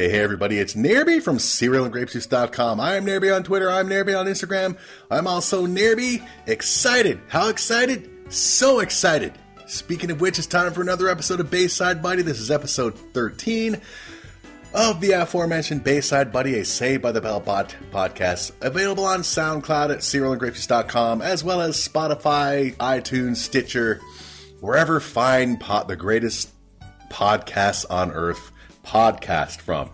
Hey, hey, everybody, it's Nairby from cerealandgrapejuice.com. I am Nairby on Twitter. I'm Nairby on Instagram. I'm also Nairby. Excited. How excited? So excited. Speaking of which, it's time for another episode of Bayside Buddy. This is episode 13 of the aforementioned Bayside Buddy, a Saved by the Bell pod- podcast, available on SoundCloud at cerealandgrapejuice.com, as well as Spotify, iTunes, Stitcher, wherever fine pot the greatest podcasts on earth podcast from.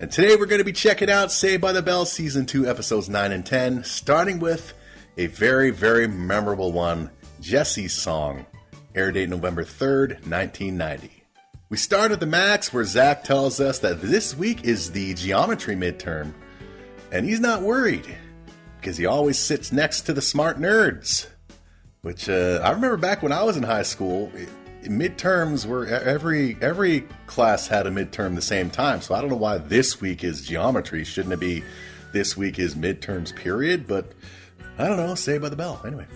And today we're going to be checking out Saved by the Bell Season 2, Episodes 9 and 10, starting with a very, very memorable one Jesse's Song, air date November 3rd, 1990. We start at the max where Zach tells us that this week is the geometry midterm, and he's not worried because he always sits next to the smart nerds. Which uh, I remember back when I was in high school, midterms were every every class had a midterm the same time. So I don't know why this week is geometry. Shouldn't it be this week is midterms period? But I don't know. Say by the bell. Anyway,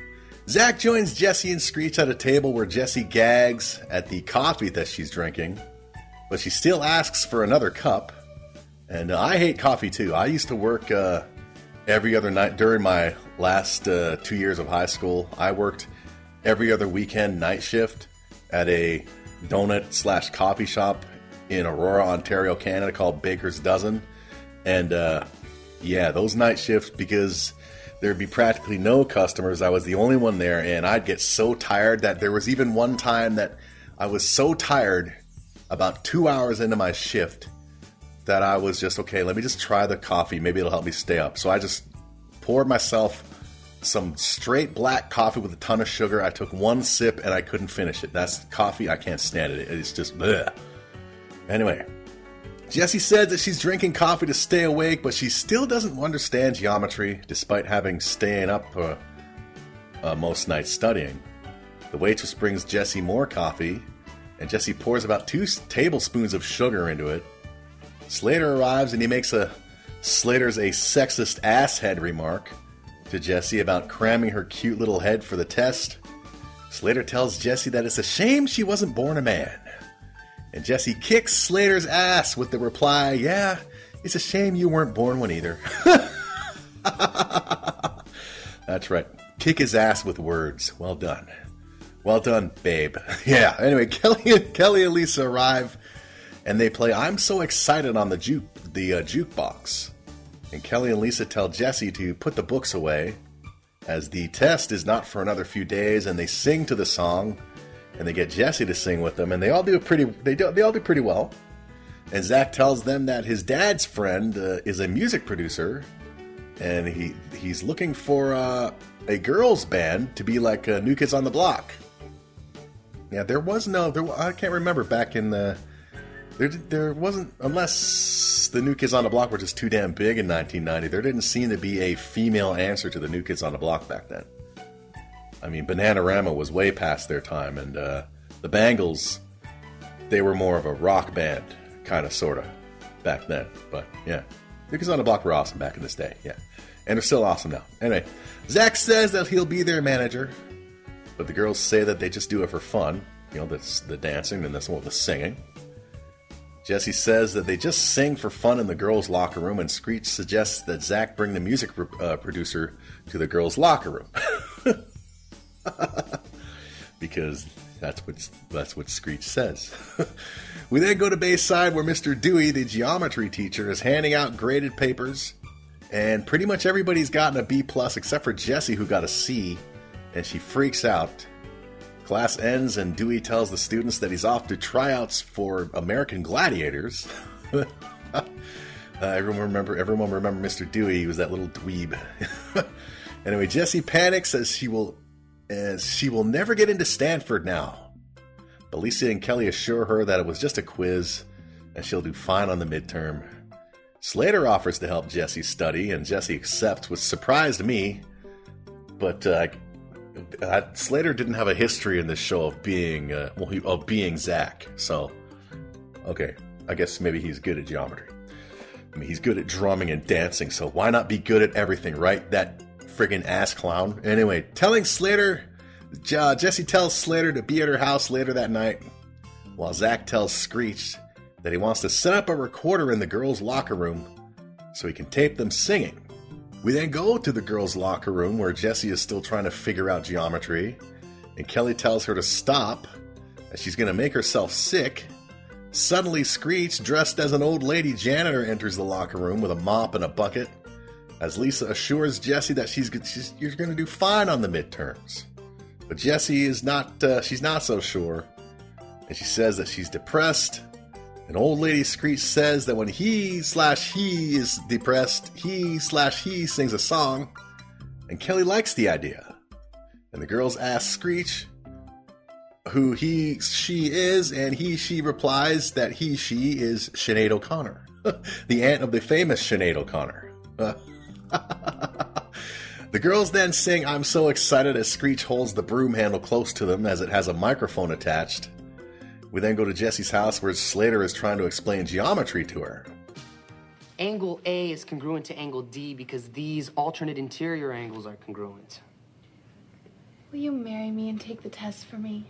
Zach joins Jesse and Screech at a table where Jesse gags at the coffee that she's drinking, but she still asks for another cup. And I hate coffee too. I used to work uh, every other night during my last uh, two years of high school. I worked every other weekend night shift at a donut slash coffee shop in Aurora, Ontario, Canada called Baker's Dozen. And uh, yeah, those night shifts because there'd be practically no customers. I was the only one there, and I'd get so tired that there was even one time that I was so tired about two hours into my shift that I was just okay. Let me just try the coffee. Maybe it'll help me stay up. So I just poured myself some straight black coffee with a ton of sugar. I took one sip and I couldn't finish it. That's coffee. I can't stand it. It's just bleh. Anyway, Jessie said that she's drinking coffee to stay awake, but she still doesn't understand geometry despite having staying up uh, uh, most nights studying. The waitress brings Jessie more coffee, and Jessie pours about two tablespoons of sugar into it. Slater arrives and he makes a Slater's a sexist asshead remark to Jessie about cramming her cute little head for the test. Slater tells Jessie that it's a shame she wasn't born a man. And Jessie kicks Slater's ass with the reply, Yeah, it's a shame you weren't born one either. That's right. Kick his ass with words. Well done. Well done, babe. yeah. Anyway, Kelly and Kelly and Lisa arrive and they play I'm so excited on the juke the uh, jukebox. And Kelly and Lisa tell Jesse to put the books away, as the test is not for another few days, and they sing to the song, and they get Jesse to sing with them, and they all do pretty. They do. They all do pretty well. And Zach tells them that his dad's friend uh, is a music producer, and he he's looking for uh, a girls' band to be like uh, New Kids on the Block. Yeah, there was no. There, I can't remember back in the there, there wasn't, unless the New Kids on the Block were just too damn big in 1990, there didn't seem to be a female answer to the New Kids on the Block back then. I mean, Bananarama was way past their time, and uh, the Bangles, they were more of a rock band, kind of, sort of, back then. But yeah, New Kids on the Block were awesome back in this day, yeah. And they're still awesome now. Anyway, Zach says that he'll be their manager, but the girls say that they just do it for fun. You know, that's the dancing and that's what the singing. Jessie says that they just sing for fun in the girls' locker room, and Screech suggests that Zach bring the music uh, producer to the girls' locker room. because that's what that's what Screech says. we then go to Bayside, where Mr. Dewey, the geometry teacher, is handing out graded papers, and pretty much everybody's gotten a B plus except for Jesse, who got a C, and she freaks out. Class ends, and Dewey tells the students that he's off to tryouts for American Gladiators. uh, everyone remember, everyone remember Mr. Dewey. He was that little dweeb. anyway, Jesse panics as she will, as she will never get into Stanford now. But Lisa and Kelly assure her that it was just a quiz, and she'll do fine on the midterm. Slater offers to help Jesse study, and Jesse accepts, which surprised me. But uh, uh, Slater didn't have a history in this show of being uh, well, he, of being Zach. So, okay, I guess maybe he's good at geometry. I mean, he's good at drumming and dancing. So why not be good at everything, right? That friggin' ass clown. Anyway, telling Slater, uh, Jessie tells Slater to be at her house later that night, while Zach tells Screech that he wants to set up a recorder in the girls' locker room so he can tape them singing. We then go to the girls' locker room where Jessie is still trying to figure out geometry, and Kelly tells her to stop as she's going to make herself sick. Suddenly, Screech, dressed as an old lady janitor, enters the locker room with a mop and a bucket as Lisa assures Jessie that she's, she's you're going to do fine on the midterms. But Jessie is not uh, she's not so sure, and she says that she's depressed. And old lady Screech says that when he slash he is depressed, he slash he sings a song, and Kelly likes the idea. And the girls ask Screech who he she is, and he she replies that he she is Sinead O'Connor, the aunt of the famous Sinead O'Connor. the girls then sing I'm so excited as Screech holds the broom handle close to them as it has a microphone attached. We then go to Jessie's house where Slater is trying to explain geometry to her. Angle A is congruent to angle D because these alternate interior angles are congruent. Will you marry me and take the test for me?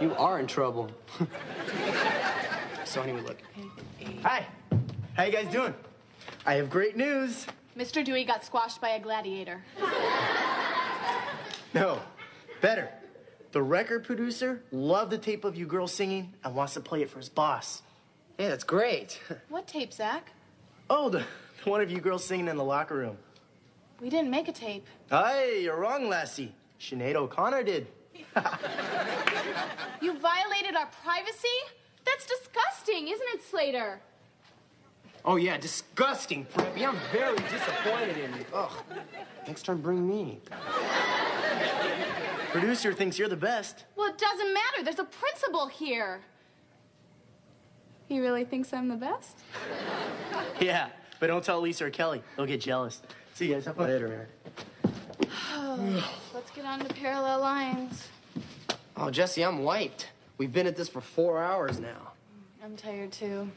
You are in trouble. so anyway, look. Hi. How you guys doing? I have great news. Mr. Dewey got squashed by a gladiator. No, better. The record producer loved the tape of you girls singing and wants to play it for his boss. Yeah, that's great. What tape, Zach? Oh, the, the one of you girls singing in the locker room. We didn't make a tape. Hey, you're wrong, Lassie. Sinead O'Connor did. You violated our privacy? That's disgusting, isn't it, Slater? Oh yeah, disgusting, Preppy. I'm very disappointed in you. Ugh. Next time, bring me. Producer thinks you're the best. Well, it doesn't matter. There's a principal here. He really thinks I'm the best? Yeah, but don't tell Lisa or Kelly. They'll get jealous. See you guys. Have fun. Later, man. Let's get on to parallel lines. Oh, Jesse, I'm wiped. We've been at this for four hours now. I'm tired too.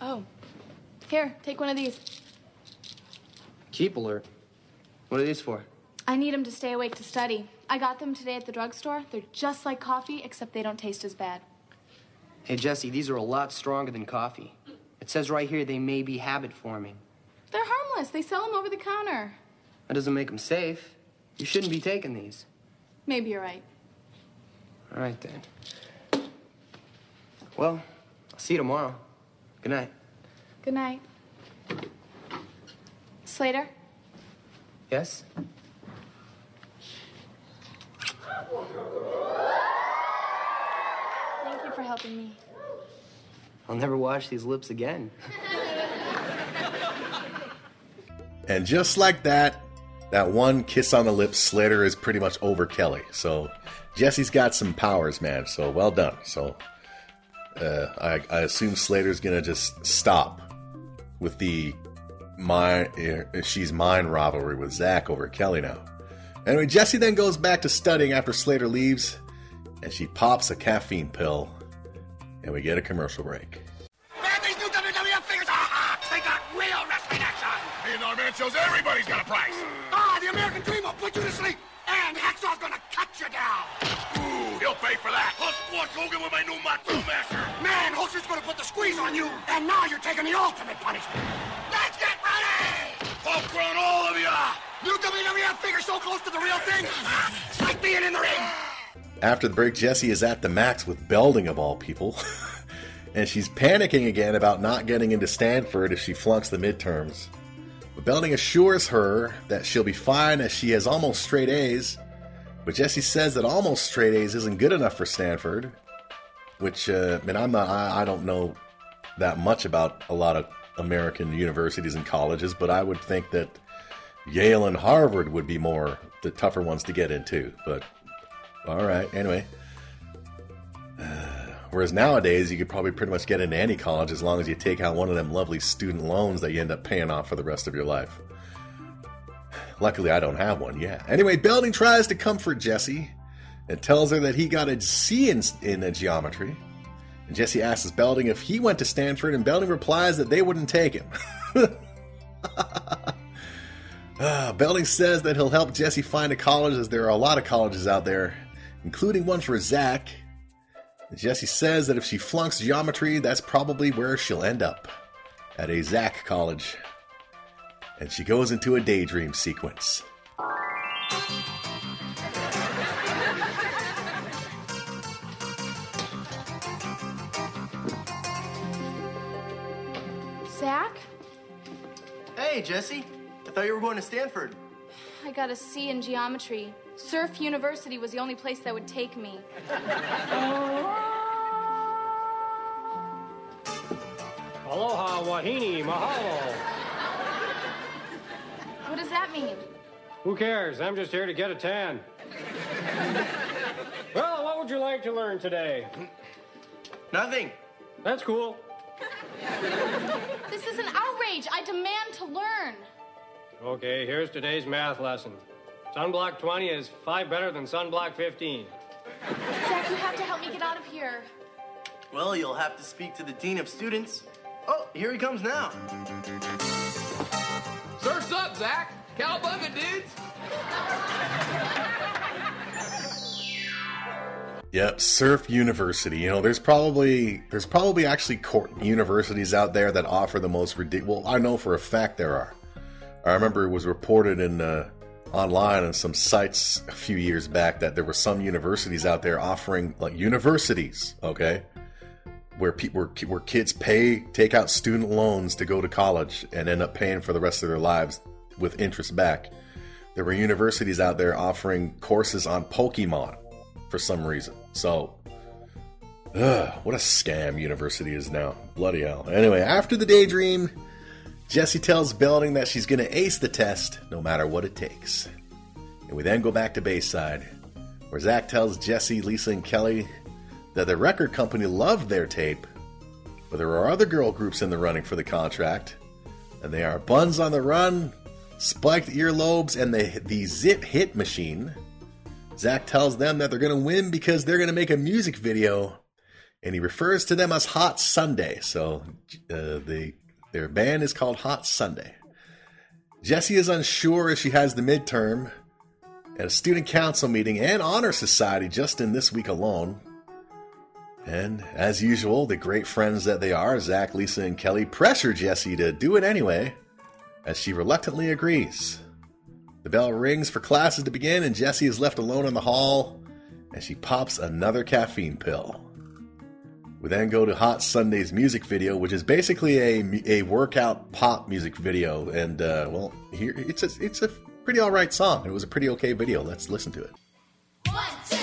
Oh, here, take one of these. Keep alert. What are these for? I need them to stay awake to study. I got them today at the drugstore. They're just like coffee, except they don't taste as bad. Hey, Jesse, these are a lot stronger than coffee. It says right here they may be habit forming. They're harmless. They sell them over the counter. That doesn't make them safe. You shouldn't be taking these. Maybe you're right. All right, then. Well, I'll see you tomorrow. Good night. Good night. Slater? Yes? Thank you for helping me. I'll never wash these lips again. And just like that, that one kiss on the lips, Slater is pretty much over Kelly. So Jesse's got some powers, man. So well done. So uh, I, I assume Slater's gonna just stop with the mine. Uh, she's mine rivalry with Zach over Kelly now. Anyway, Jesse then goes back to studying after Slater leaves, and she pops a caffeine pill, and we get a commercial break. Man, these new WWF figures, ah, they got real wrestling action. Hey, our man shows everybody's got a price. Ah, the American Dream will put you to sleep, and Hacksaw's gonna cut you down. Ooh, he'll pay for that. I'll Hogan with my new Macho Master. Man, Hulkster's gonna put the squeeze on you, and now you're taking the ultimate punishment. Let's get ready! I'll crown all of ya. New WWF figure so close to the real thing, it's like being in the ring. After the break, Jesse is at the max with Belding of all people. and she's panicking again about not getting into Stanford if she flunks the midterms. But Belding assures her that she'll be fine as she has almost straight A's. But Jesse says that almost straight A's isn't good enough for Stanford. Which, uh, I mean, I'm not, I, I don't know that much about a lot of American universities and colleges, but I would think that Yale and Harvard would be more the tougher ones to get into. But all right, anyway. Uh, whereas nowadays, you could probably pretty much get into any college as long as you take out one of them lovely student loans that you end up paying off for the rest of your life. Luckily, I don't have one yet. Anyway, Belding tries to comfort Jesse and tells her that he got a C in, in uh, geometry. And Jesse asks Belding if he went to Stanford, and Belding replies that they wouldn't take him. Ah, Belding says that he'll help Jesse find a college, as there are a lot of colleges out there, including one for Zach. Jessie says that if she flunks geometry, that's probably where she'll end up at a Zach college. And she goes into a daydream sequence. Zach, Hey, Jesse. I thought you were going to Stanford. I got a C in geometry. Surf University was the only place that would take me. Aloha, wahine, mahalo. What does that mean? Who cares? I'm just here to get a tan. well, what would you like to learn today? Nothing. That's cool. This is an outrage. I demand to learn. Okay, here's today's math lesson. Sunblock 20 is 5 better than Sunblock 15. Zach, you have to help me get out of here. Well, you'll have to speak to the dean of students. Oh, here he comes now. Surf's up, Zach. Cowabunga, dudes. Yep, Surf University. You know, there's probably there's probably actually court universities out there that offer the most ridiculous. Well, I know for a fact there are. I remember it was reported in uh, online on some sites a few years back that there were some universities out there offering like universities, okay, where people where, where kids pay take out student loans to go to college and end up paying for the rest of their lives with interest back. There were universities out there offering courses on Pokemon for some reason. So, ugh, what a scam university is now. Bloody hell. Anyway, after the daydream, Jessie tells Belding that she's going to ace the test no matter what it takes. And we then go back to Bayside, where Zach tells Jesse, Lisa, and Kelly that the record company loved their tape, but there are other girl groups in the running for the contract, and they are Buns on the Run, Spiked Earlobes, and the, the Zip Hit Machine. Zach tells them that they're going to win because they're going to make a music video, and he refers to them as Hot Sunday. So uh, the their band is called Hot Sunday. Jessie is unsure if she has the midterm at a student council meeting and honor society just in this week alone. And as usual, the great friends that they are, Zach, Lisa, and Kelly pressure Jessie to do it anyway, as she reluctantly agrees. The bell rings for classes to begin, and Jessie is left alone in the hall as she pops another caffeine pill. We then go to Hot Sunday's music video, which is basically a, a workout pop music video, and uh, well, here it's a it's a pretty all right song. It was a pretty okay video. Let's listen to it. One, two,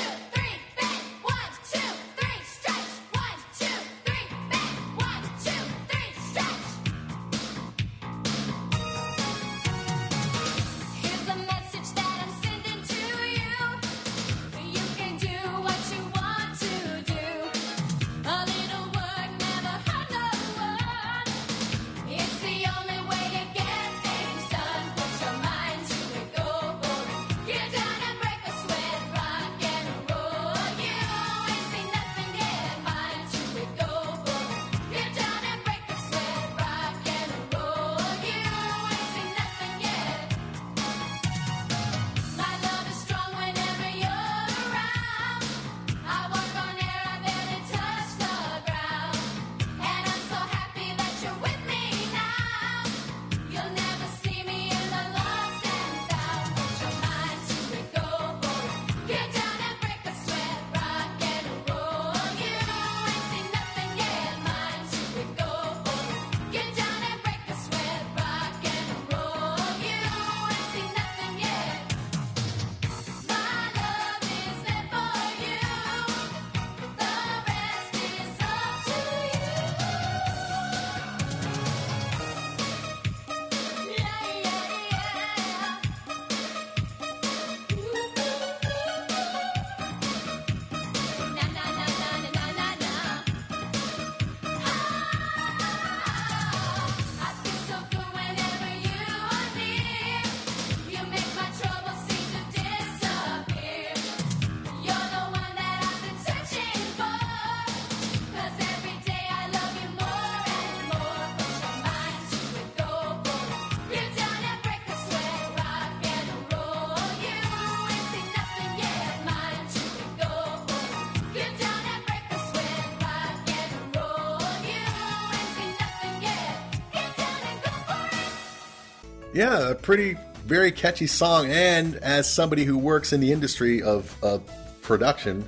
Yeah, a pretty, very catchy song. And as somebody who works in the industry of, of production,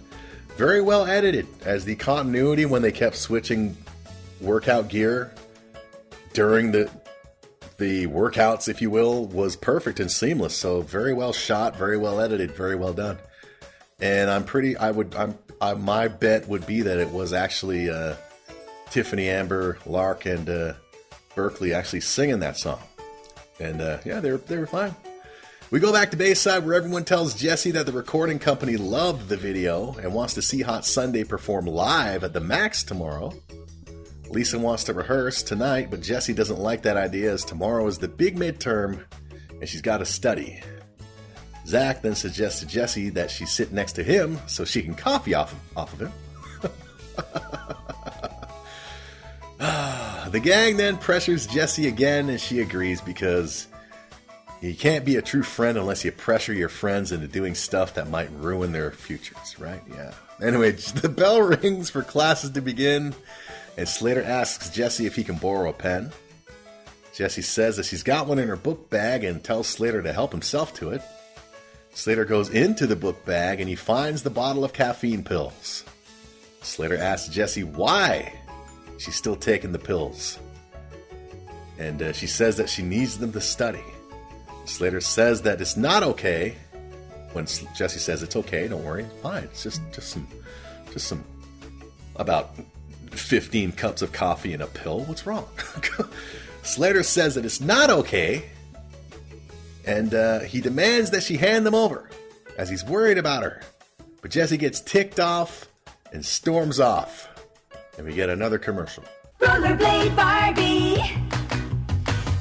very well edited. As the continuity when they kept switching workout gear during the the workouts, if you will, was perfect and seamless. So very well shot, very well edited, very well done. And I'm pretty. I would. I'm. I, my bet would be that it was actually uh, Tiffani Amber, Lark, and uh, Berkley actually singing that song. And uh, yeah, they were they were fine. We go back to Bayside where everyone tells Jesse that the recording company loved the video and wants to see Hot Sunday perform live at the Max tomorrow. Lisa wants to rehearse tonight, but Jesse doesn't like that idea as tomorrow is the big midterm and she's got to study. Zach then suggests to Jesse that she sit next to him so she can copy off, off of him. the gang then pressures Jesse again and she agrees because you can't be a true friend unless you pressure your friends into doing stuff that might ruin their futures, right? Yeah. Anyway, the bell rings for classes to begin, and Slater asks Jesse if he can borrow a pen. Jesse says that she's got one in her book bag and tells Slater to help himself to it. Slater goes into the book bag and he finds the bottle of caffeine pills. Slater asks Jesse why she's still taking the pills. And uh, she says that she needs them to study. Slater says that it's not okay. When Jesse says it's okay, don't worry, fine. It's just just some just some about 15 cups of coffee and a pill. What's wrong? Slater says that it's not okay, and uh, he demands that she hand them over, as he's worried about her. But Jesse gets ticked off and storms off, and we get another commercial. Rollerblade Barbie.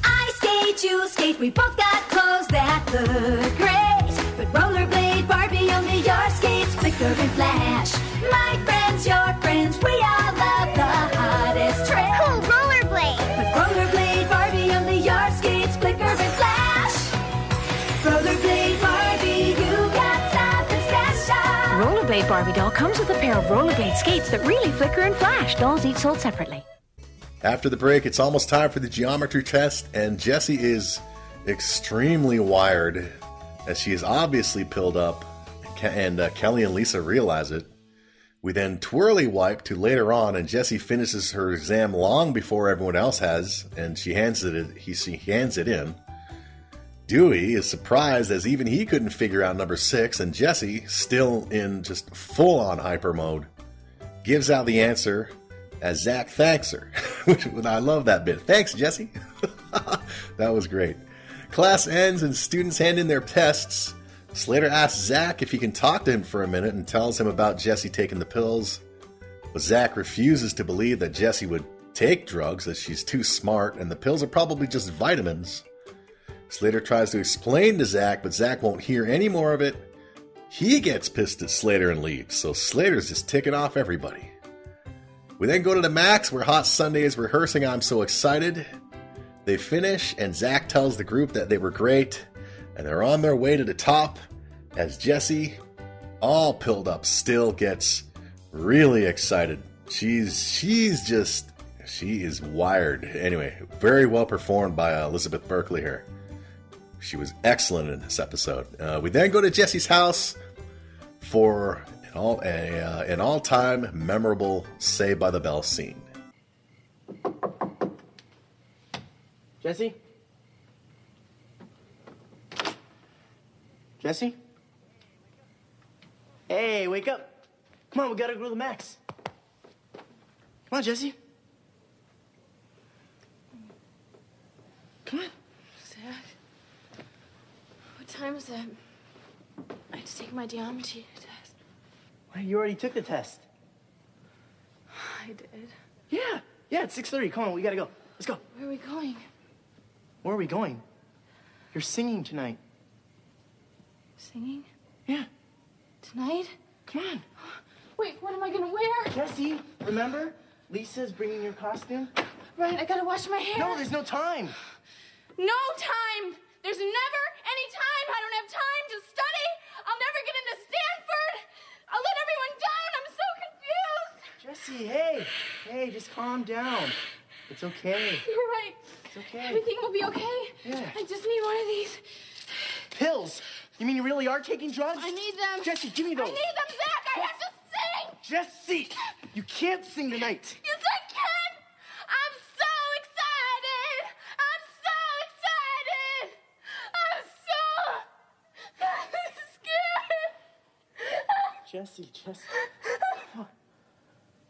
I skate, you skate, we both got clothes that look great. But rollerblade Barbie, only your skates flicker and flash. My friends, your friends, we all love the hottest Rollerblade Barbie doll comes with a pair of rollerblade skates that really flicker and flash. Dolls each sold separately. After the break, it's almost time for the geometry test, and Jessie is extremely wired, as she is obviously pilled up, and uh, Kelly and Lisa realize it. We then twirly wipe to later on, and Jessie finishes her exam long before everyone else has, and she hands it. He she hands it in. Dewey is surprised as even he couldn't figure out number six, and Jesse, still in just full on hyper mode, gives out the answer as Zach thanks her. I love that bit. Thanks, Jesse. that was great. Class ends and students hand in their tests. Slater asks Zach if he can talk to him for a minute and tells him about Jesse taking the pills. But Zach refuses to believe that Jesse would take drugs as she's too smart and the pills are probably just vitamins. Slater tries to explain to Zach, but Zach won't hear any more of it. He gets pissed at Slater and leaves, so Slater's just ticking off everybody. We then go to the Max where Hot Sunday is rehearsing. I'm so excited. They finish, and Zach tells the group that they were great, and they're on their way to the top as Jesse, all pilled up, still gets really excited. She's she's just she is wired. Anyway, very well performed by uh, Elizabeth Berkley here. She was excellent in this episode. Uh, we then go to Jesse's house for an all a, uh, an all time memorable Say by the Bell scene. Jesse? Jesse? Hey, wake up. Come on, we gotta go to the max. Come on, Jesse. Come on. Zach, what time is it? I have to take my geometry test. Why, You already took the test. I did. Yeah, yeah, it's 6.30. Come on, we gotta go. Let's go. Where are we going? Where are we going? You're singing tonight. Singing? Yeah. Tonight? Come on. Wait, what am I gonna wear? Jesse, remember? Lisa's bringing your costume. Right, I gotta wash my hair. No, there's no time. No time! There's never any time! I don't have time to study! I'll never get into Stanford! I'll let everyone down! I'm so confused! Jesse, hey, hey, just calm down. It's okay. You're right. It's okay. Everything will be okay. Yeah. I just need one of these. Pills? You mean you really are taking drugs? I need them. Jesse, give me those. I need them, Zach. I have to sing. Jesse, you can't sing tonight. You I Jesse, Jesse.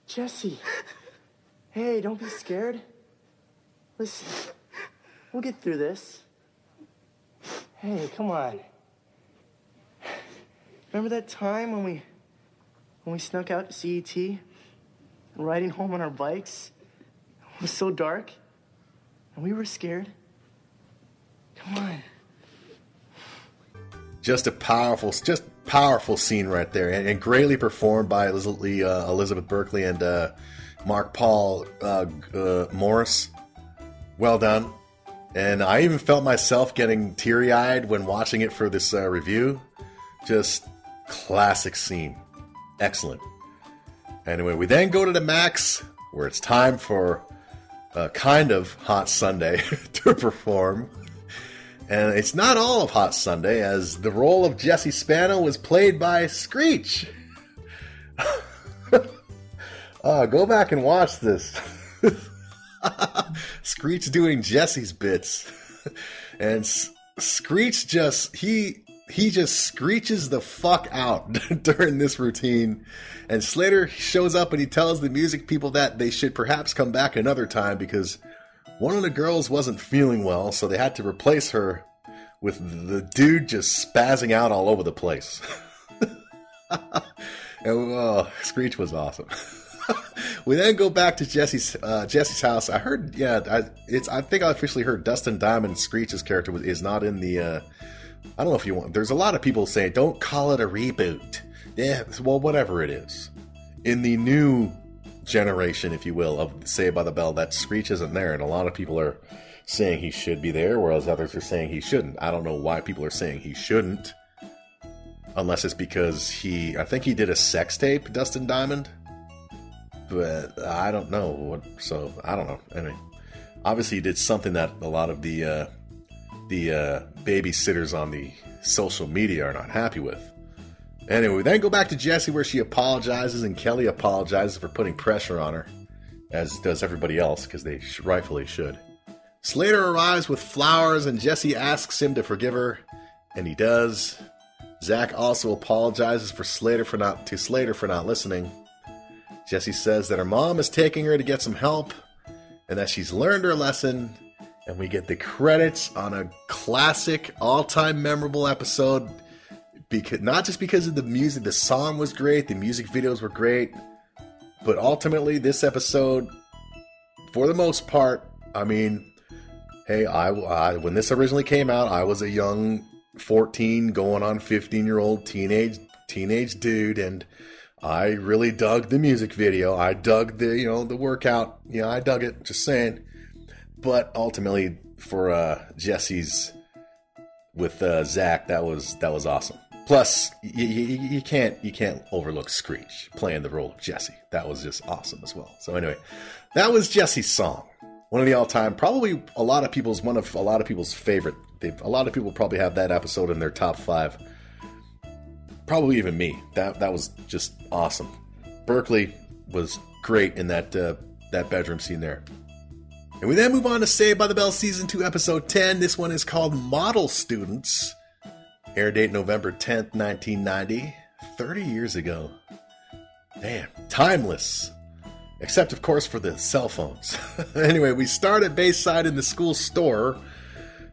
Jesse. Hey, don't be scared. Listen, we'll get through this. Hey, come on. Remember that time when we when we snuck out to see E.T. riding home on our bikes? It was so dark and we were scared. Come on. Just a powerful, just powerful scene right there, and, and greatly performed by Elizabeth, uh, Elizabeth Berkley and uh, Mark Paul uh, uh, Morris. Well done. And I even felt myself getting teary eyed when watching it for this uh, review. Just classic scene. Excellent. Anyway, we then go to the Max, where it's time for a kind of Hot Sunday to perform. And it's not all of Hot Sunday, as the role of Jesse Spano was played by Screech. uh, go back and watch this. Screech doing Jesse's bits, and S- Screech just he he just screeches the fuck out during this routine. And Slater shows up and he tells the music people that they should perhaps come back another time because one of the girls wasn't feeling well, so they had to replace her with the dude just spazzing out all over the place. and oh, Screech was awesome. we then go back to Jesse's uh, Jesse's house. I heard, yeah, I, it's. I think I officially heard Dustin Diamond Screech's character is not in the. Uh, I don't know if you want. There's a lot of people saying, "Don't call it a reboot." Yeah, well, whatever it is. In the new generation, if you will, of Saved by the Bell, that Screech isn't there, and a lot of people are saying he should be there, whereas others are saying he shouldn't. I don't know why people are saying he shouldn't, unless it's because he. I think he did a sex tape, Dustin Diamond, but I don't know. What, so I don't know. Anyway, obviously he did something that a lot of the uh, the uh, babysitters on the social media are not happy with. Anyway, we then go back to Jesse where she apologizes and Kelly apologizes for putting pressure on her, as does everybody else because they rightfully should. Slater arrives with flowers and Jesse asks him to forgive her, and he does. Zach also apologizes for Slater for not to Slater for not listening. Jesse says that her mom is taking her to get some help, and that she's learned her lesson. And we get the credits on a classic, all-time memorable episode. Because not just because of the music, the song was great, the music videos were great, but ultimately this episode, for the most part, I mean, hey, I, I when this originally came out, I was a young 14 going on 15 year old teenage teenage dude and I really dug the music video. I dug the, you know, the workout. Yeah, I dug it, just saying. But ultimately for uh Jesse's with uh Zach, that was that was awesome. Plus, you, you, can't you can't overlook Screech playing the role of Jesse. That was just awesome as well. So anyway, that was Jesse's song. One of the all-time probably a lot of people's one of a lot of people's favorite. They've a lot of people probably have that episode in their top five. Probably even me. That that was just awesome. Berkley was great in that uh, that bedroom scene there. And we then move on to Saved by the Bell season 2 episode 10 this one is called model students air date november 10th 1990 30 years ago damn timeless except of course for the cell phones. anyway, we start at Bayside in the school store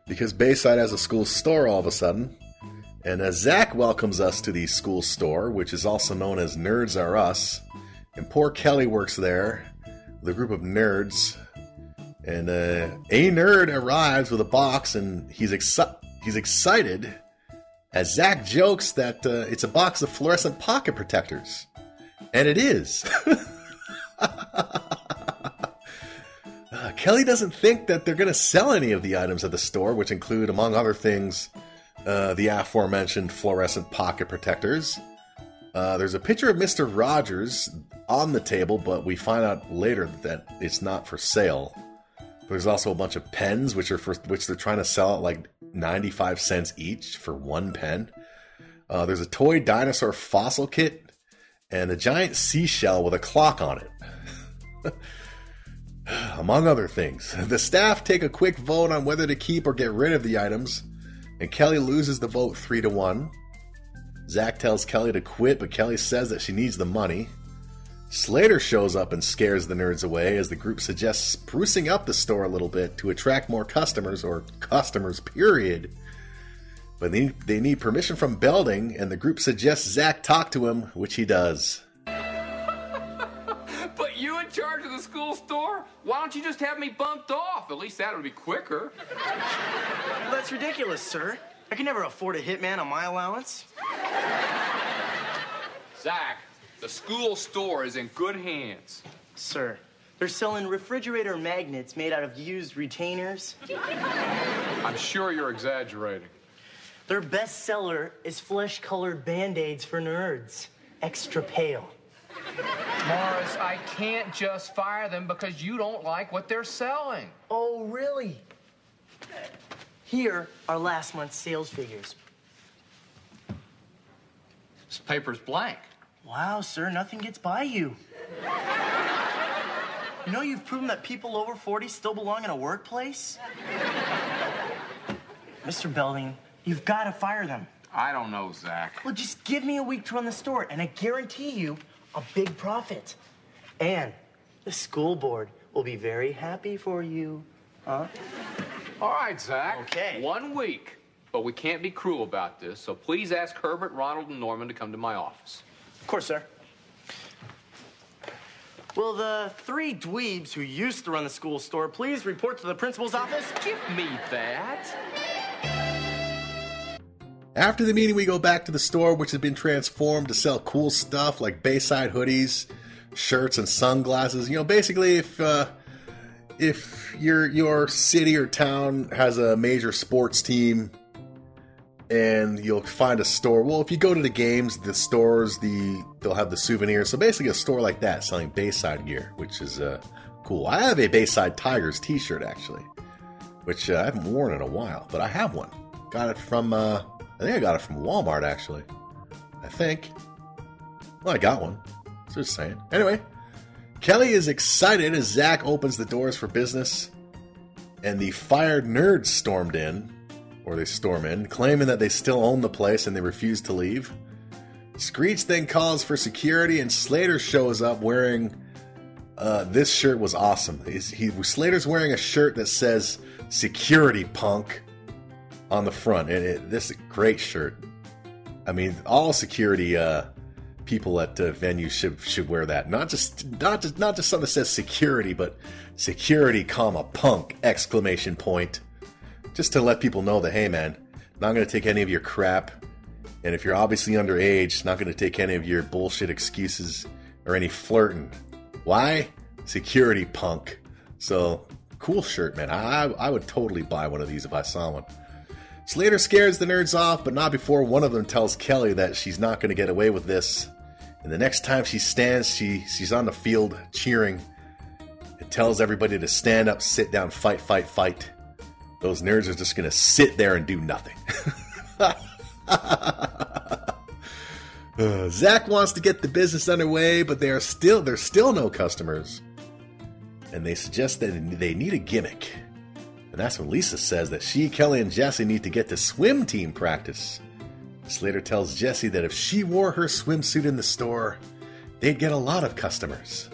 because Bayside has a school store all of a sudden. And as Zach welcomes us to the school store, which is also known as Nerds Are Us, and poor Kelly works there with a group of nerds. And uh, a nerd arrives with a box, and he's exci- he's excited as Zach jokes that uh, it's a box of fluorescent pocket protectors, and it is. Uh, Kelly doesn't think that they're going to sell any of the items at the store, which include, among other things, uh, the aforementioned fluorescent pocket protectors. Uh, there's a picture of Mr. Rogers on the table, but we find out later that it's not for sale. There's also a bunch of pens, which are for which they're trying to sell at like 95 cents each for one pen. Uh, there's a toy dinosaur fossil kit and a giant seashell with a clock on it. Among other things, the staff take a quick vote on whether to keep or get rid of the items, and Kelly loses the vote 3 to 1. Zach tells Kelly to quit, but Kelly says that she needs the money. Slater shows up and scares the nerds away as the group suggests sprucing up the store a little bit to attract more customers, or customers, period. But they, they need permission from Belding, and the group suggests Zach talk to him, which he does. But you in charge of the school store? Why don't you just have me bumped off? At least that would be quicker. That's ridiculous, sir. I can never afford a hitman on my allowance. Zach, the school store is in good hands. Sir, they're selling refrigerator magnets made out of used retainers. I'm sure you're exaggerating. Their best seller is flesh colored band aids for nerds. Extra pale. Morris, I can't just fire them because you don't like what they're selling. Oh, really? Here are last month's sales figures. This paper's blank. Wow, sir, nothing gets by you. You know you've proven that people over 40 still belong in a workplace? Mr. Belding, you've got to fire them. I don't know, Zach. Well, just give me a week to run the store, and I guarantee you a big profit. And the school board will be very happy for you. Huh? All right, Zach. Okay. One week. But we can't be cruel about this, so please ask Herbert, Ronald, and Norman to come to my office. Of course, sir. Will the three dweebs who used to run the school store please report to the principal's office? Give me that. After the meeting, we go back to the store, which has been transformed to sell cool stuff like Bayside hoodies, shirts, and sunglasses. You know, basically, if uh, if your your city or town has a major sports team, and you'll find a store. Well, if you go to the games, the stores, the they'll have the souvenirs. So basically, a store like that selling Bayside gear, which is uh, cool. I have a Bayside Tigers T-shirt actually, which uh, I haven't worn in a while, but I have one. Got it from. Uh, I think I got it from Walmart actually. I think. Well, I got one. Just saying. Anyway, Kelly is excited as Zach opens the doors for business, and the fired nerds stormed in, or they storm in, claiming that they still own the place and they refuse to leave. Screech then calls for security, and Slater shows up wearing. Uh, this shirt was awesome. He's, he Slater's wearing a shirt that says "Security Punk" on the front, and it, this is a great shirt. I mean, all security uh, people at uh, venues should should wear that. Not just not just not just something that says security, but security, comma punk exclamation point, just to let people know that hey, man, not going to take any of your crap, and if you're obviously underage, not going to take any of your bullshit excuses or any flirting. Why? Security punk. So cool shirt, man. I I would totally buy one of these if I saw one. Slater scares the nerds off, but not before one of them tells Kelly that she's not going to get away with this. And the next time she stands, she she's on the field cheering. It tells everybody to stand up, sit down, fight, fight, fight. Those nerds are just going to sit there and do nothing. Uh, Zach wants to get the business underway, but there are still there's still no customers, and they suggest that they need a gimmick. And that's when Lisa says that she, Kelly, and Jesse need to get to swim team practice. Slater tells Jesse that if she wore her swimsuit in the store, they'd get a lot of customers.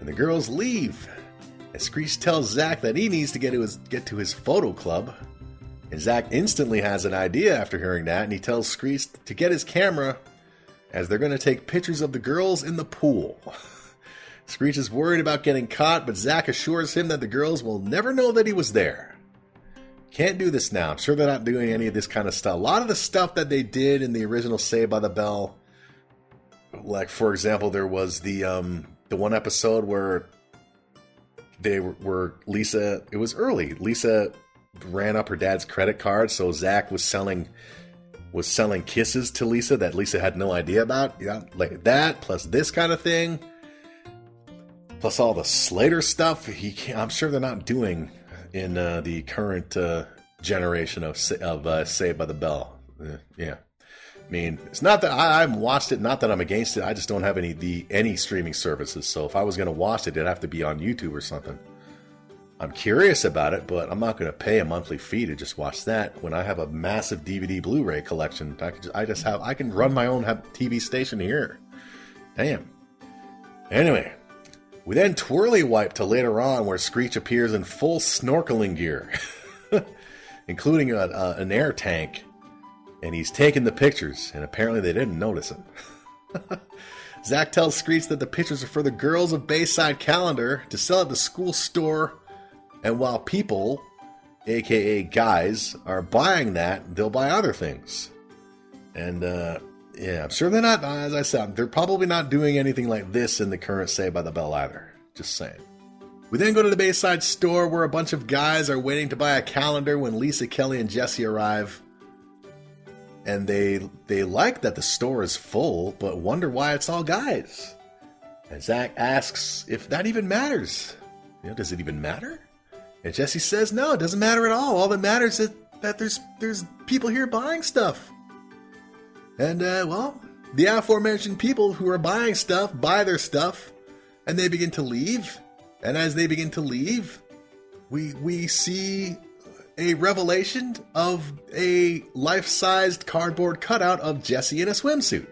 And the girls leave. Screech tells Zach that he needs to get to his get to his photo club. And Zach instantly has an idea after hearing that, and he tells Screech to get his camera as they're going to take pictures of the girls in the pool. Screech is worried about getting caught, but Zach assures him that the girls will never know that he was there. Can't do this now. I'm sure they're not doing any of this kind of stuff. A lot of the stuff that they did in the original Saved by the Bell, like for example, there was the um the one episode where they were, Lisa. It was early. Lisa ran up her dad's credit card, so Zach was selling was selling kisses to Lisa that Lisa had no idea about. Yeah, like that plus this kind of thing. plus all the Slater stuff. He I'm sure they're not doing in uh, the current uh, generation of of uh, Saved by the Bell. Uh, yeah, I mean, it's not that I, I haven't watched it. Not that I'm against it. I just don't have any the any streaming services. So if I was going to watch it, it'd have to be on YouTube or something. I'm curious about it, but I'm not going to pay a monthly fee to just watch that when I have a massive DVD Blu-ray collection. I, just, I just have I can run my own TV station here. Damn. Anyway, we then twirly wipe to later on where Screech appears in full snorkeling gear, including a, a, an air tank, and he's taking the pictures, and apparently they didn't notice him. Zach tells Screech that the pictures are for the girls of Bayside Calendar to sell at the school store, and while people, aka guys, are buying that, they'll buy other things. And uh, yeah, I'm sure they're not. As I said, they're probably not doing anything like this in the current Saved by the Bell either. Just saying. We then go to the Bayside store where a bunch of guys are waiting to buy a calendar when Lisa, Kelly, and Jesse arrive. And they they like that the store is full, but wonder why it's all guys. And Zach asks if that even matters. You know, does it even matter? And Jesse says, no, it doesn't matter at all. All that matters is that there's there's people here buying stuff. And, uh, well, the aforementioned people who are buying stuff buy their stuff, and they begin to leave. And as they begin to leave, we we see a revelation of a life-sized cardboard cutout of Jesse in a swimsuit.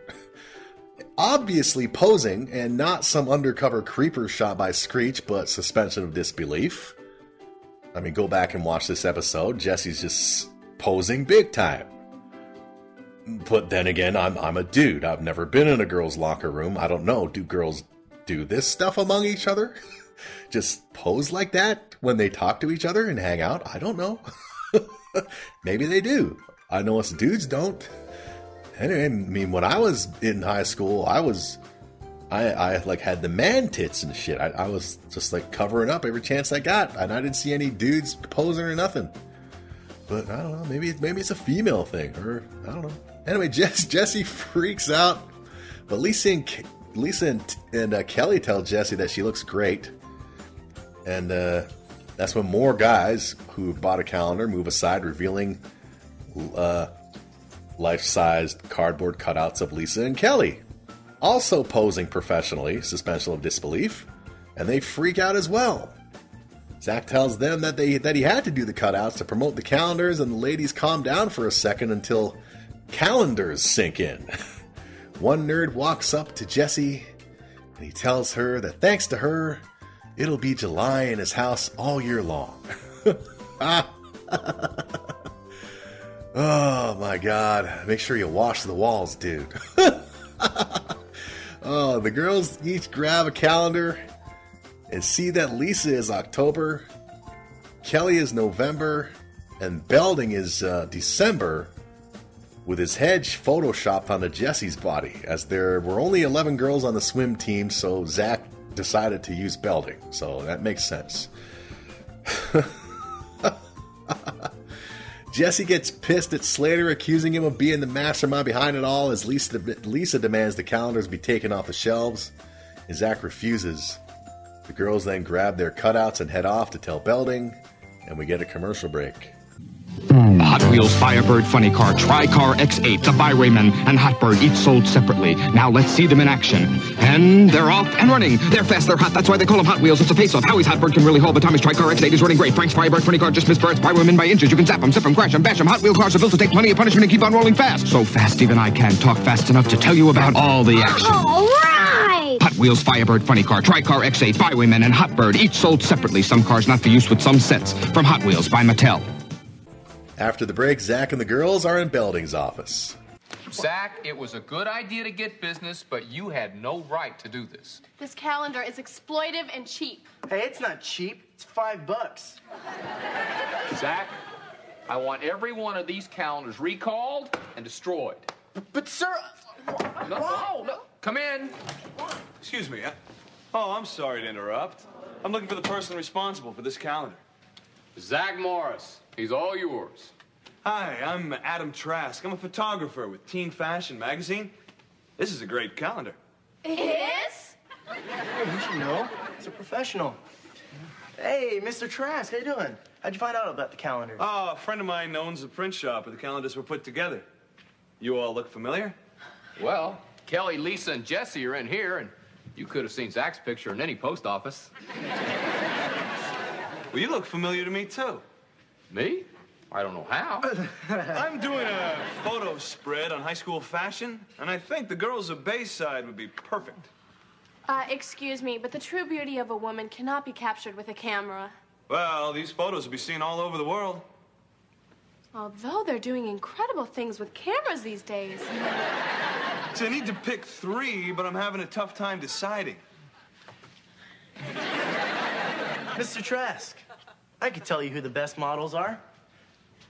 Obviously posing, and not some undercover creeper shot by Screech, but suspension of disbelief. I mean, go back and watch this episode. Jesse's just posing big time. But then again, I'm I'm a dude. I've never been in a girl's locker room. I don't know. Do girls do this stuff among each other? Just pose like that when they talk to each other and hang out? I don't know. Maybe they do. I know us dudes don't. Anyway, I mean, when I was in high school, I was, I, I like had the man tits and shit. I, I was just like covering up every chance I got, and I didn't see any dudes posing or nothing. But I don't know. Maybe maybe it's a female thing, or I don't know. Anyway, Jess, Jesse freaks out, but Lisa and Lisa and, and uh, Kelly tell Jesse that she looks great, and uh, that's when more guys who bought a calendar move aside, revealing uh, life-sized cardboard cutouts of Lisa and Kelly, also posing professionally. Suspension of disbelief, and they freak out as well. Zach tells them that they that he had to do the cutouts to promote the calendars, and the ladies calm down for a second until calendars sink in. One nerd walks up to Jesse and he tells her that thanks to her, it'll be July in his house all year long. oh my god. Make sure you wash the walls, dude. oh, the girls each grab a calendar and see that Lisa is October, Kelly is November, and Belding is uh, December, with his head photoshopped onto Jesse's body, as there were only 11 girls on the swim team, so Zach decided to use Belding. So that makes sense. Jesse gets pissed at Slater, accusing him of being the mastermind behind it all, as Lisa, Lisa demands the calendars be taken off the shelves, and Zach refuses. The girls then grab their cutouts and head off to tell Belding, and we get a commercial break. Hot Wheels Firebird Funny Car, Tri-Car X8, the Bywayman, and Hotbird, each sold separately. Now let's see them in action. And they're off and running. They're fast, they're hot, that's why they call them Hot Wheels. It's a face-off. Howie's Hotbird can really haul, but Tommy's Tri-Car X8 is running great. Frank's Firebird Funny Car just missed Bert's Bywayman by inches. You can zap them, zip them, crash them, bash them. Hot Wheel cars are built to take plenty of punishment and keep on rolling fast. So fast even I can't talk fast enough to tell you about all the action. All right! Hot Wheels Firebird Funny Car, Tri-Car X8, Bywayman, and Hotbird, each sold separately. Some cars not for use with some sets. From Hot Wheels by Mattel. After the break, Zach and the girls are in Belding's office. Zach, it was a good idea to get business, but you had no right to do this. This calendar is exploitive and cheap. Hey, it's not cheap. It's five bucks. Zach, I want every one of these calendars recalled and destroyed. But, sir. No, no, no. Come in. Excuse me. I- Oh, I'm sorry to interrupt. I'm looking for the person responsible for this calendar. Zach Morris. He's all yours. Hi, I'm Adam Trask. I'm a photographer with Teen Fashion Magazine. This is a great calendar. It is? You should know. It's a professional. Hey, Mr. Trask, how you doing? How'd you find out about the calendar? Oh, a friend of mine owns a print shop where the calendars were put together. You all look familiar? Well, Kelly, Lisa, and Jesse are in here, and you could have seen Zach's picture in any post office. Well, you look familiar to me, too. Me? I don't know how. I'm doing a photo spread on high school fashion, and I think the girls of Bayside would be perfect. Uh, excuse me, but the true beauty of a woman cannot be captured with a camera. Well, these photos will be seen all over the world. Although they're doing incredible things with cameras these days. So I need to pick three, but I'm having a tough time deciding. Mr. Trask, I could tell you who the best models are.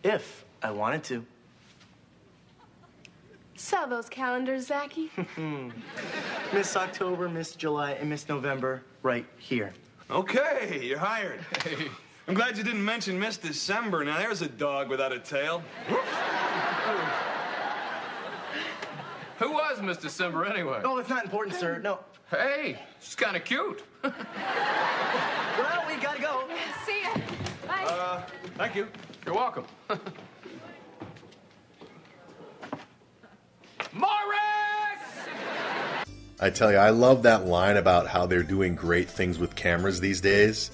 If I wanted to. Sell those calendars, Zachy. Miss October, Miss July, and Miss November right here. Okay, you're hired. I'm glad you didn't mention Miss December. Now, there's a dog without a tail. Who was Miss December anyway? Oh, it's not important, sir. No. Hey, she's kind of cute. Well, we gotta go. See ya. Uh, thank you. You're welcome. Morris! I tell you, I love that line about how they're doing great things with cameras these days.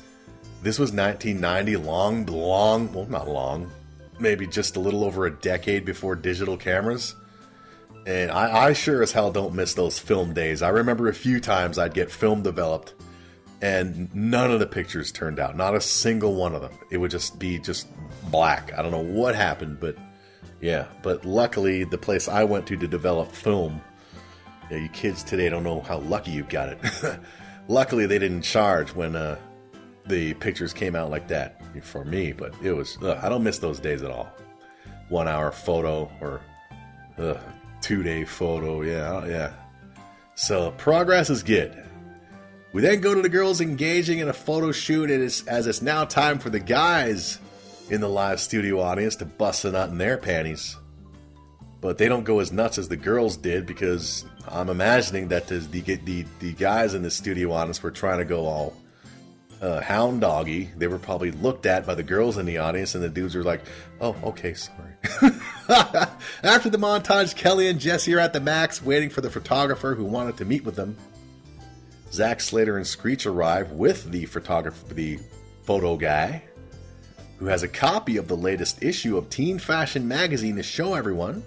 This was 1990, long, long, well, not long, maybe just a little over a decade before digital cameras. And I, I sure as hell don't miss those film days. I remember a few times I'd get film developed and none of the pictures turned out. Not a single one of them. It would just be just black. I don't know what happened, but yeah. But luckily, the place I went to to develop film, yeah, you kids today don't know how lucky you've got it. luckily, they didn't charge when uh, the pictures came out like that for me, but it was, ugh, I don't miss those days at all. One hour photo or ugh, two day photo, yeah, yeah. So progress is good. We then go to the girls engaging in a photo shoot as it's now time for the guys in the live studio audience to bust a nut in their panties. But they don't go as nuts as the girls did because I'm imagining that the, the, the, the guys in the studio audience were trying to go all uh, hound doggy. They were probably looked at by the girls in the audience, and the dudes were like, oh, okay, sorry. After the montage, Kelly and Jesse are at the max waiting for the photographer who wanted to meet with them. Zach Slater and Screech arrive with the photographer, the photo guy, who has a copy of the latest issue of Teen Fashion magazine to show everyone.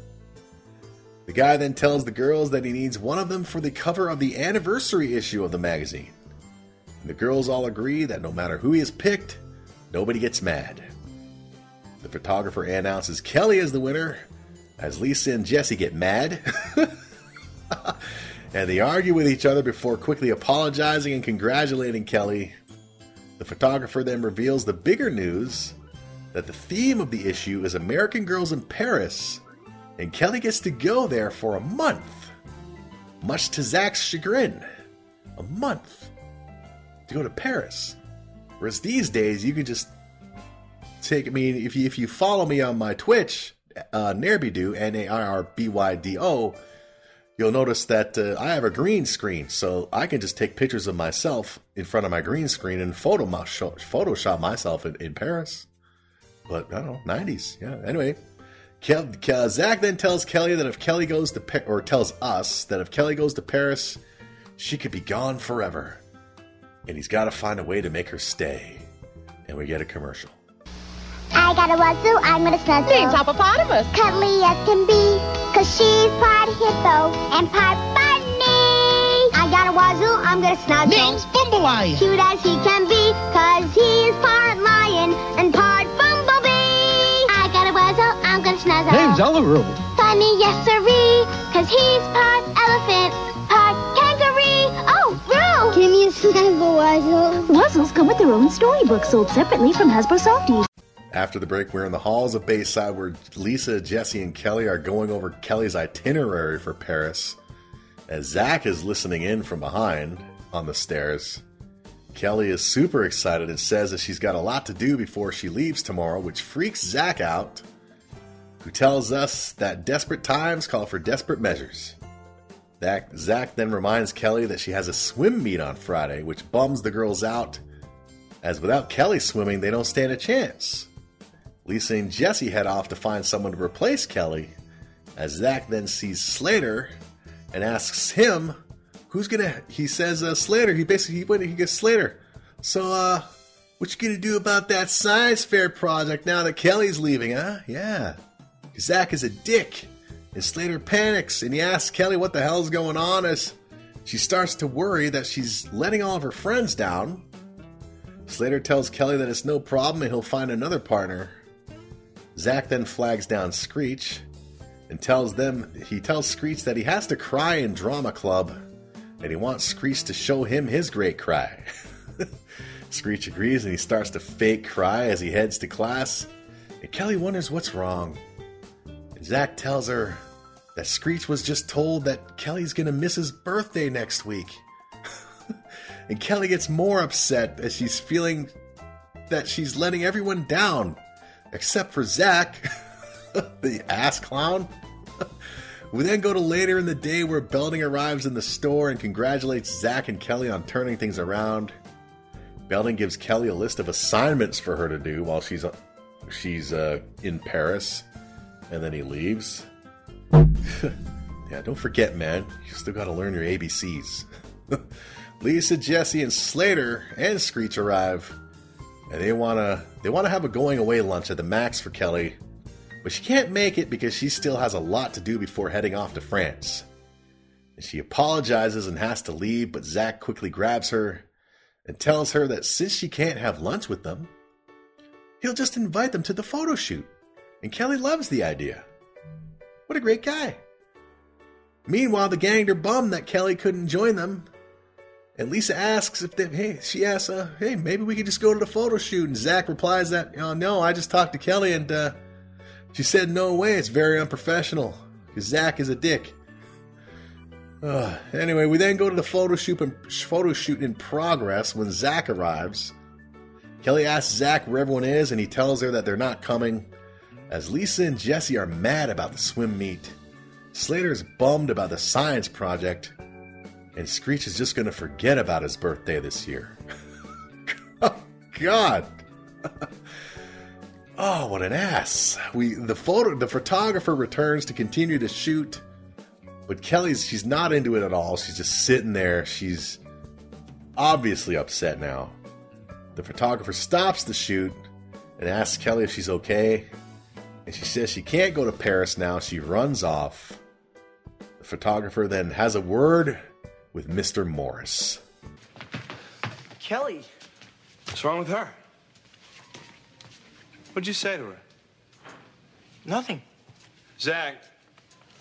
The guy then tells the girls that he needs one of them for the cover of the anniversary issue of the magazine. And the girls all agree that no matter who he has picked, nobody gets mad. The photographer announces Kelly as the winner, as Lisa and Jesse get mad. and they argue with each other before quickly apologizing and congratulating Kelly. The photographer then reveals the bigger news that the theme of the issue is American Girls in Paris, and Kelly gets to go there for a month, much to Zach's chagrin. A month to go to Paris. Whereas these days, you can just take. I mean, if you if you follow me on my Twitch, uh, Nairbydo, N A I R B Y D O, you'll notice that uh, I have a green screen, so I can just take pictures of myself in front of my green screen and photo my, Photoshop myself in, in Paris. But I don't know, 90s, yeah. Anyway, Kel, Kel, Zach then tells Kelly that if Kelly goes to pa- or tells us that if Kelly goes to Paris, she could be gone forever, and he's got to find a way to make her stay. And we get a commercial. I got a wazoo, I'm gonna snuggle. Name's Hoppopotamus. Cuddly as can be, cause she's part hippo and part bunny. I got a wazoo, I'm gonna snuggle. Name's Bumblelion. Cute as he can be, cause he's part lion and part bumblebee. I got a wazoo, I'm gonna snuggle. Name's Eleroo. Funny, yes sirree, cause he's part elephant, part kangaroo. Oh, bro! Give me a snuggle, wazoo. Wuzzles come with their own storybook sold separately from Hasbro Softies. After the break, we're in the halls of Bayside where Lisa, Jesse, and Kelly are going over Kelly's itinerary for Paris. As Zach is listening in from behind on the stairs, Kelly is super excited and says that she's got a lot to do before she leaves tomorrow, which freaks Zach out, who tells us that desperate times call for desperate measures. Zach, Zach then reminds Kelly that she has a swim meet on Friday, which bums the girls out, as without Kelly swimming, they don't stand a chance. Lisa and Jesse head off to find someone to replace Kelly, as Zach then sees Slater and asks him, "Who's gonna?" He says, uh, "Slater." He basically he, he gets Slater. So, uh, what you gonna do about that science fair project now that Kelly's leaving, huh? Yeah. Zach is a dick. And Slater panics and he asks Kelly what the hell's going on as she starts to worry that she's letting all of her friends down. Slater tells Kelly that it's no problem and he'll find another partner. Zach then flags down Screech and tells them he tells Screech that he has to cry in drama club and he wants Screech to show him his great cry. Screech agrees and he starts to fake cry as he heads to class. And Kelly wonders what's wrong. And Zach tells her that Screech was just told that Kelly's gonna miss his birthday next week. and Kelly gets more upset as she's feeling that she's letting everyone down, except for Zach, the ass clown. we then go to later in the day where Belding arrives in the store and congratulates Zach and Kelly on turning things around. Belding gives Kelly a list of assignments for her to do while she's she's uh, in Paris, and then he leaves. yeah, don't forget, man. You still got to learn your ABCs. Lisa, Jesse, and Slater and Screech arrive, and they wanna they wanna have a going away lunch at the Max for Kelly, but she can't make it because she still has a lot to do before heading off to France. And she apologizes and has to leave, but Zach quickly grabs her and tells her that since she can't have lunch with them, he'll just invite them to the photo shoot. And Kelly loves the idea. What a great guy. Meanwhile, the gang are bummed that Kelly couldn't join them. And Lisa asks if they, hey, she asks, uh, hey, maybe we could just go to the photo shoot. And Zach replies that, oh, no, I just talked to Kelly and uh, she said, no way, it's very unprofessional because Zach is a dick. Uh, anyway, we then go to the photo shoot, in, photo shoot in progress when Zach arrives. Kelly asks Zach where everyone is, and he tells her that they're not coming, as Lisa and Jesse are mad about the swim meet. Slater's bummed about the science project, and Screech is just going to forget about his birthday this year. oh, God. oh, what an ass. We the photo the photographer returns to continue to shoot. But Kelly's she's not into it at all. She's just sitting there. She's obviously upset now. The photographer stops the shoot and asks Kelly if she's okay. And she says she can't go to Paris now. She runs off. The photographer then has a word with Mr. Morris. Kelly, What's wrong with her? What'd you say to her? nothing. Zach,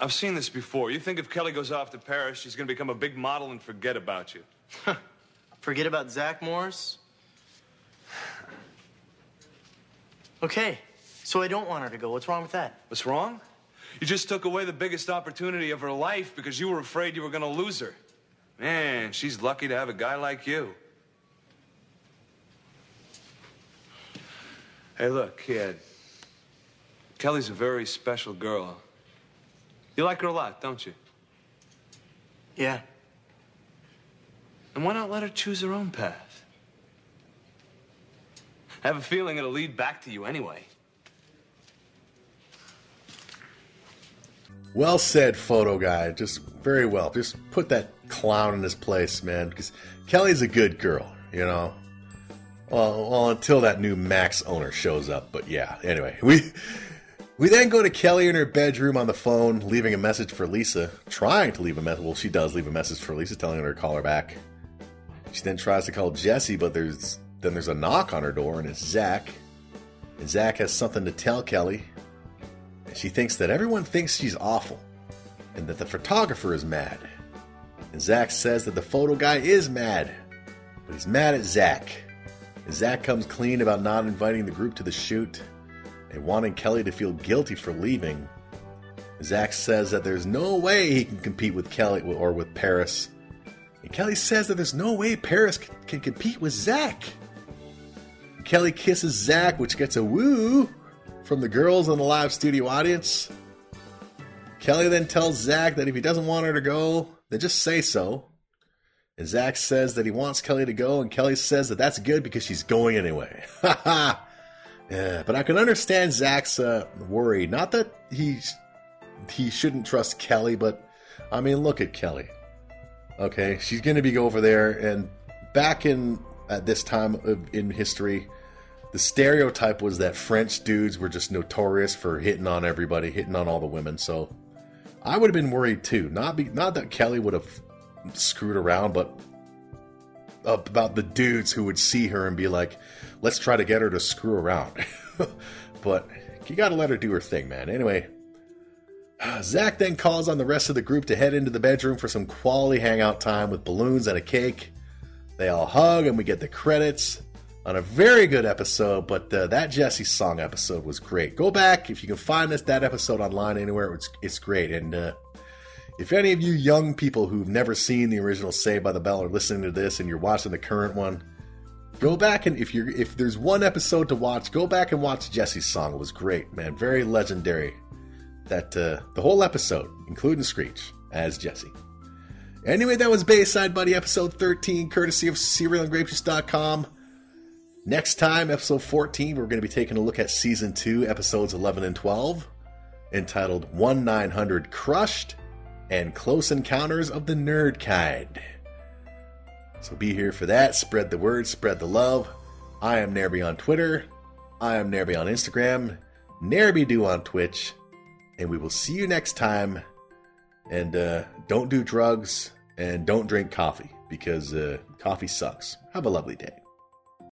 I've seen this before. You think if Kelly goes off to Paris, she's going to become a big model and forget about you. Forget about Zach Morris. Okay, so I don't want her to go. What's wrong with that? What's wrong? You just took away the biggest opportunity of her life because you were afraid you were going to lose her. Man, she's lucky to have a guy like you. Hey, look, kid. Kelly's a very special girl. You like her a lot, don't you? Yeah. And why not let her choose her own path? I have a feeling it'll lead back to you anyway. Well said, photo guy. Just very well. Just put that clown in his place, man. Because Kelly's a good girl, you know. Well, well, until that new Max owner shows up. But yeah, anyway, we we then go to Kelly in her bedroom on the phone, leaving a message for Lisa, trying to leave a message. Well, she does leave a message for Lisa, telling her to call her back. She then tries to call Jesse, but there's then there's a knock on her door, and it's Zach. And Zach has something to tell Kelly. And she thinks that everyone thinks she's awful, and that the photographer is mad. And Zach says that the photo guy is mad, but he's mad at Zach. And Zach comes clean about not inviting the group to the shoot and wanting Kelly to feel guilty for leaving. Zach says that there's no way he can compete with Kelly or with Paris. And Kelly says that there's no way Paris can, can compete with Zach. Kelly kisses Zach, which gets a woo from the girls in the live studio audience. Kelly then tells Zach that if he doesn't want her to go, then just say so. And Zach says that he wants Kelly to go, and Kelly says that that's good because she's going anyway. Ha ha! But I can understand Zach's uh, worry. Not that he he shouldn't trust Kelly, but I mean, look at Kelly. Okay, she's going to be over there, and back in at this time of, in history, the stereotype was that French dudes were just notorious for hitting on everybody, hitting on all the women. So I would have been worried too. Not be, not that Kelly would have screwed around, but about the dudes who would see her and be like, "Let's try to get her to screw around." but you got to let her do her thing, man. Anyway, Zach then calls on the rest of the group to head into the bedroom for some quality hangout time with balloons and a cake. They all hug, and we get the credits on a very good episode. But uh, that Jesse song episode was great. Go back if you can find this that episode online anywhere. It's it's great. And uh, if any of you young people who've never seen the original Saved by the Bell are listening to this and you're watching the current one, go back and if you're if there's one episode to watch, go back and watch Jesse's song. It was great, man. Very legendary. That uh, the whole episode, including Screech as Jesse. Anyway, that was Bayside Buddy episode 13, courtesy of cerealandgrapejuice.com. Next time, episode 14, we're going to be taking a look at season 2, episodes 11 and 12, entitled 1 900 Crushed and Close Encounters of the Nerd Kind. So be here for that. Spread the word, spread the love. I am Nairby on Twitter. I am Nairby on Instagram. NairbyDo on Twitch. And we will see you next time. And uh, don't do drugs and don't drink coffee because uh, coffee sucks. Have a lovely day.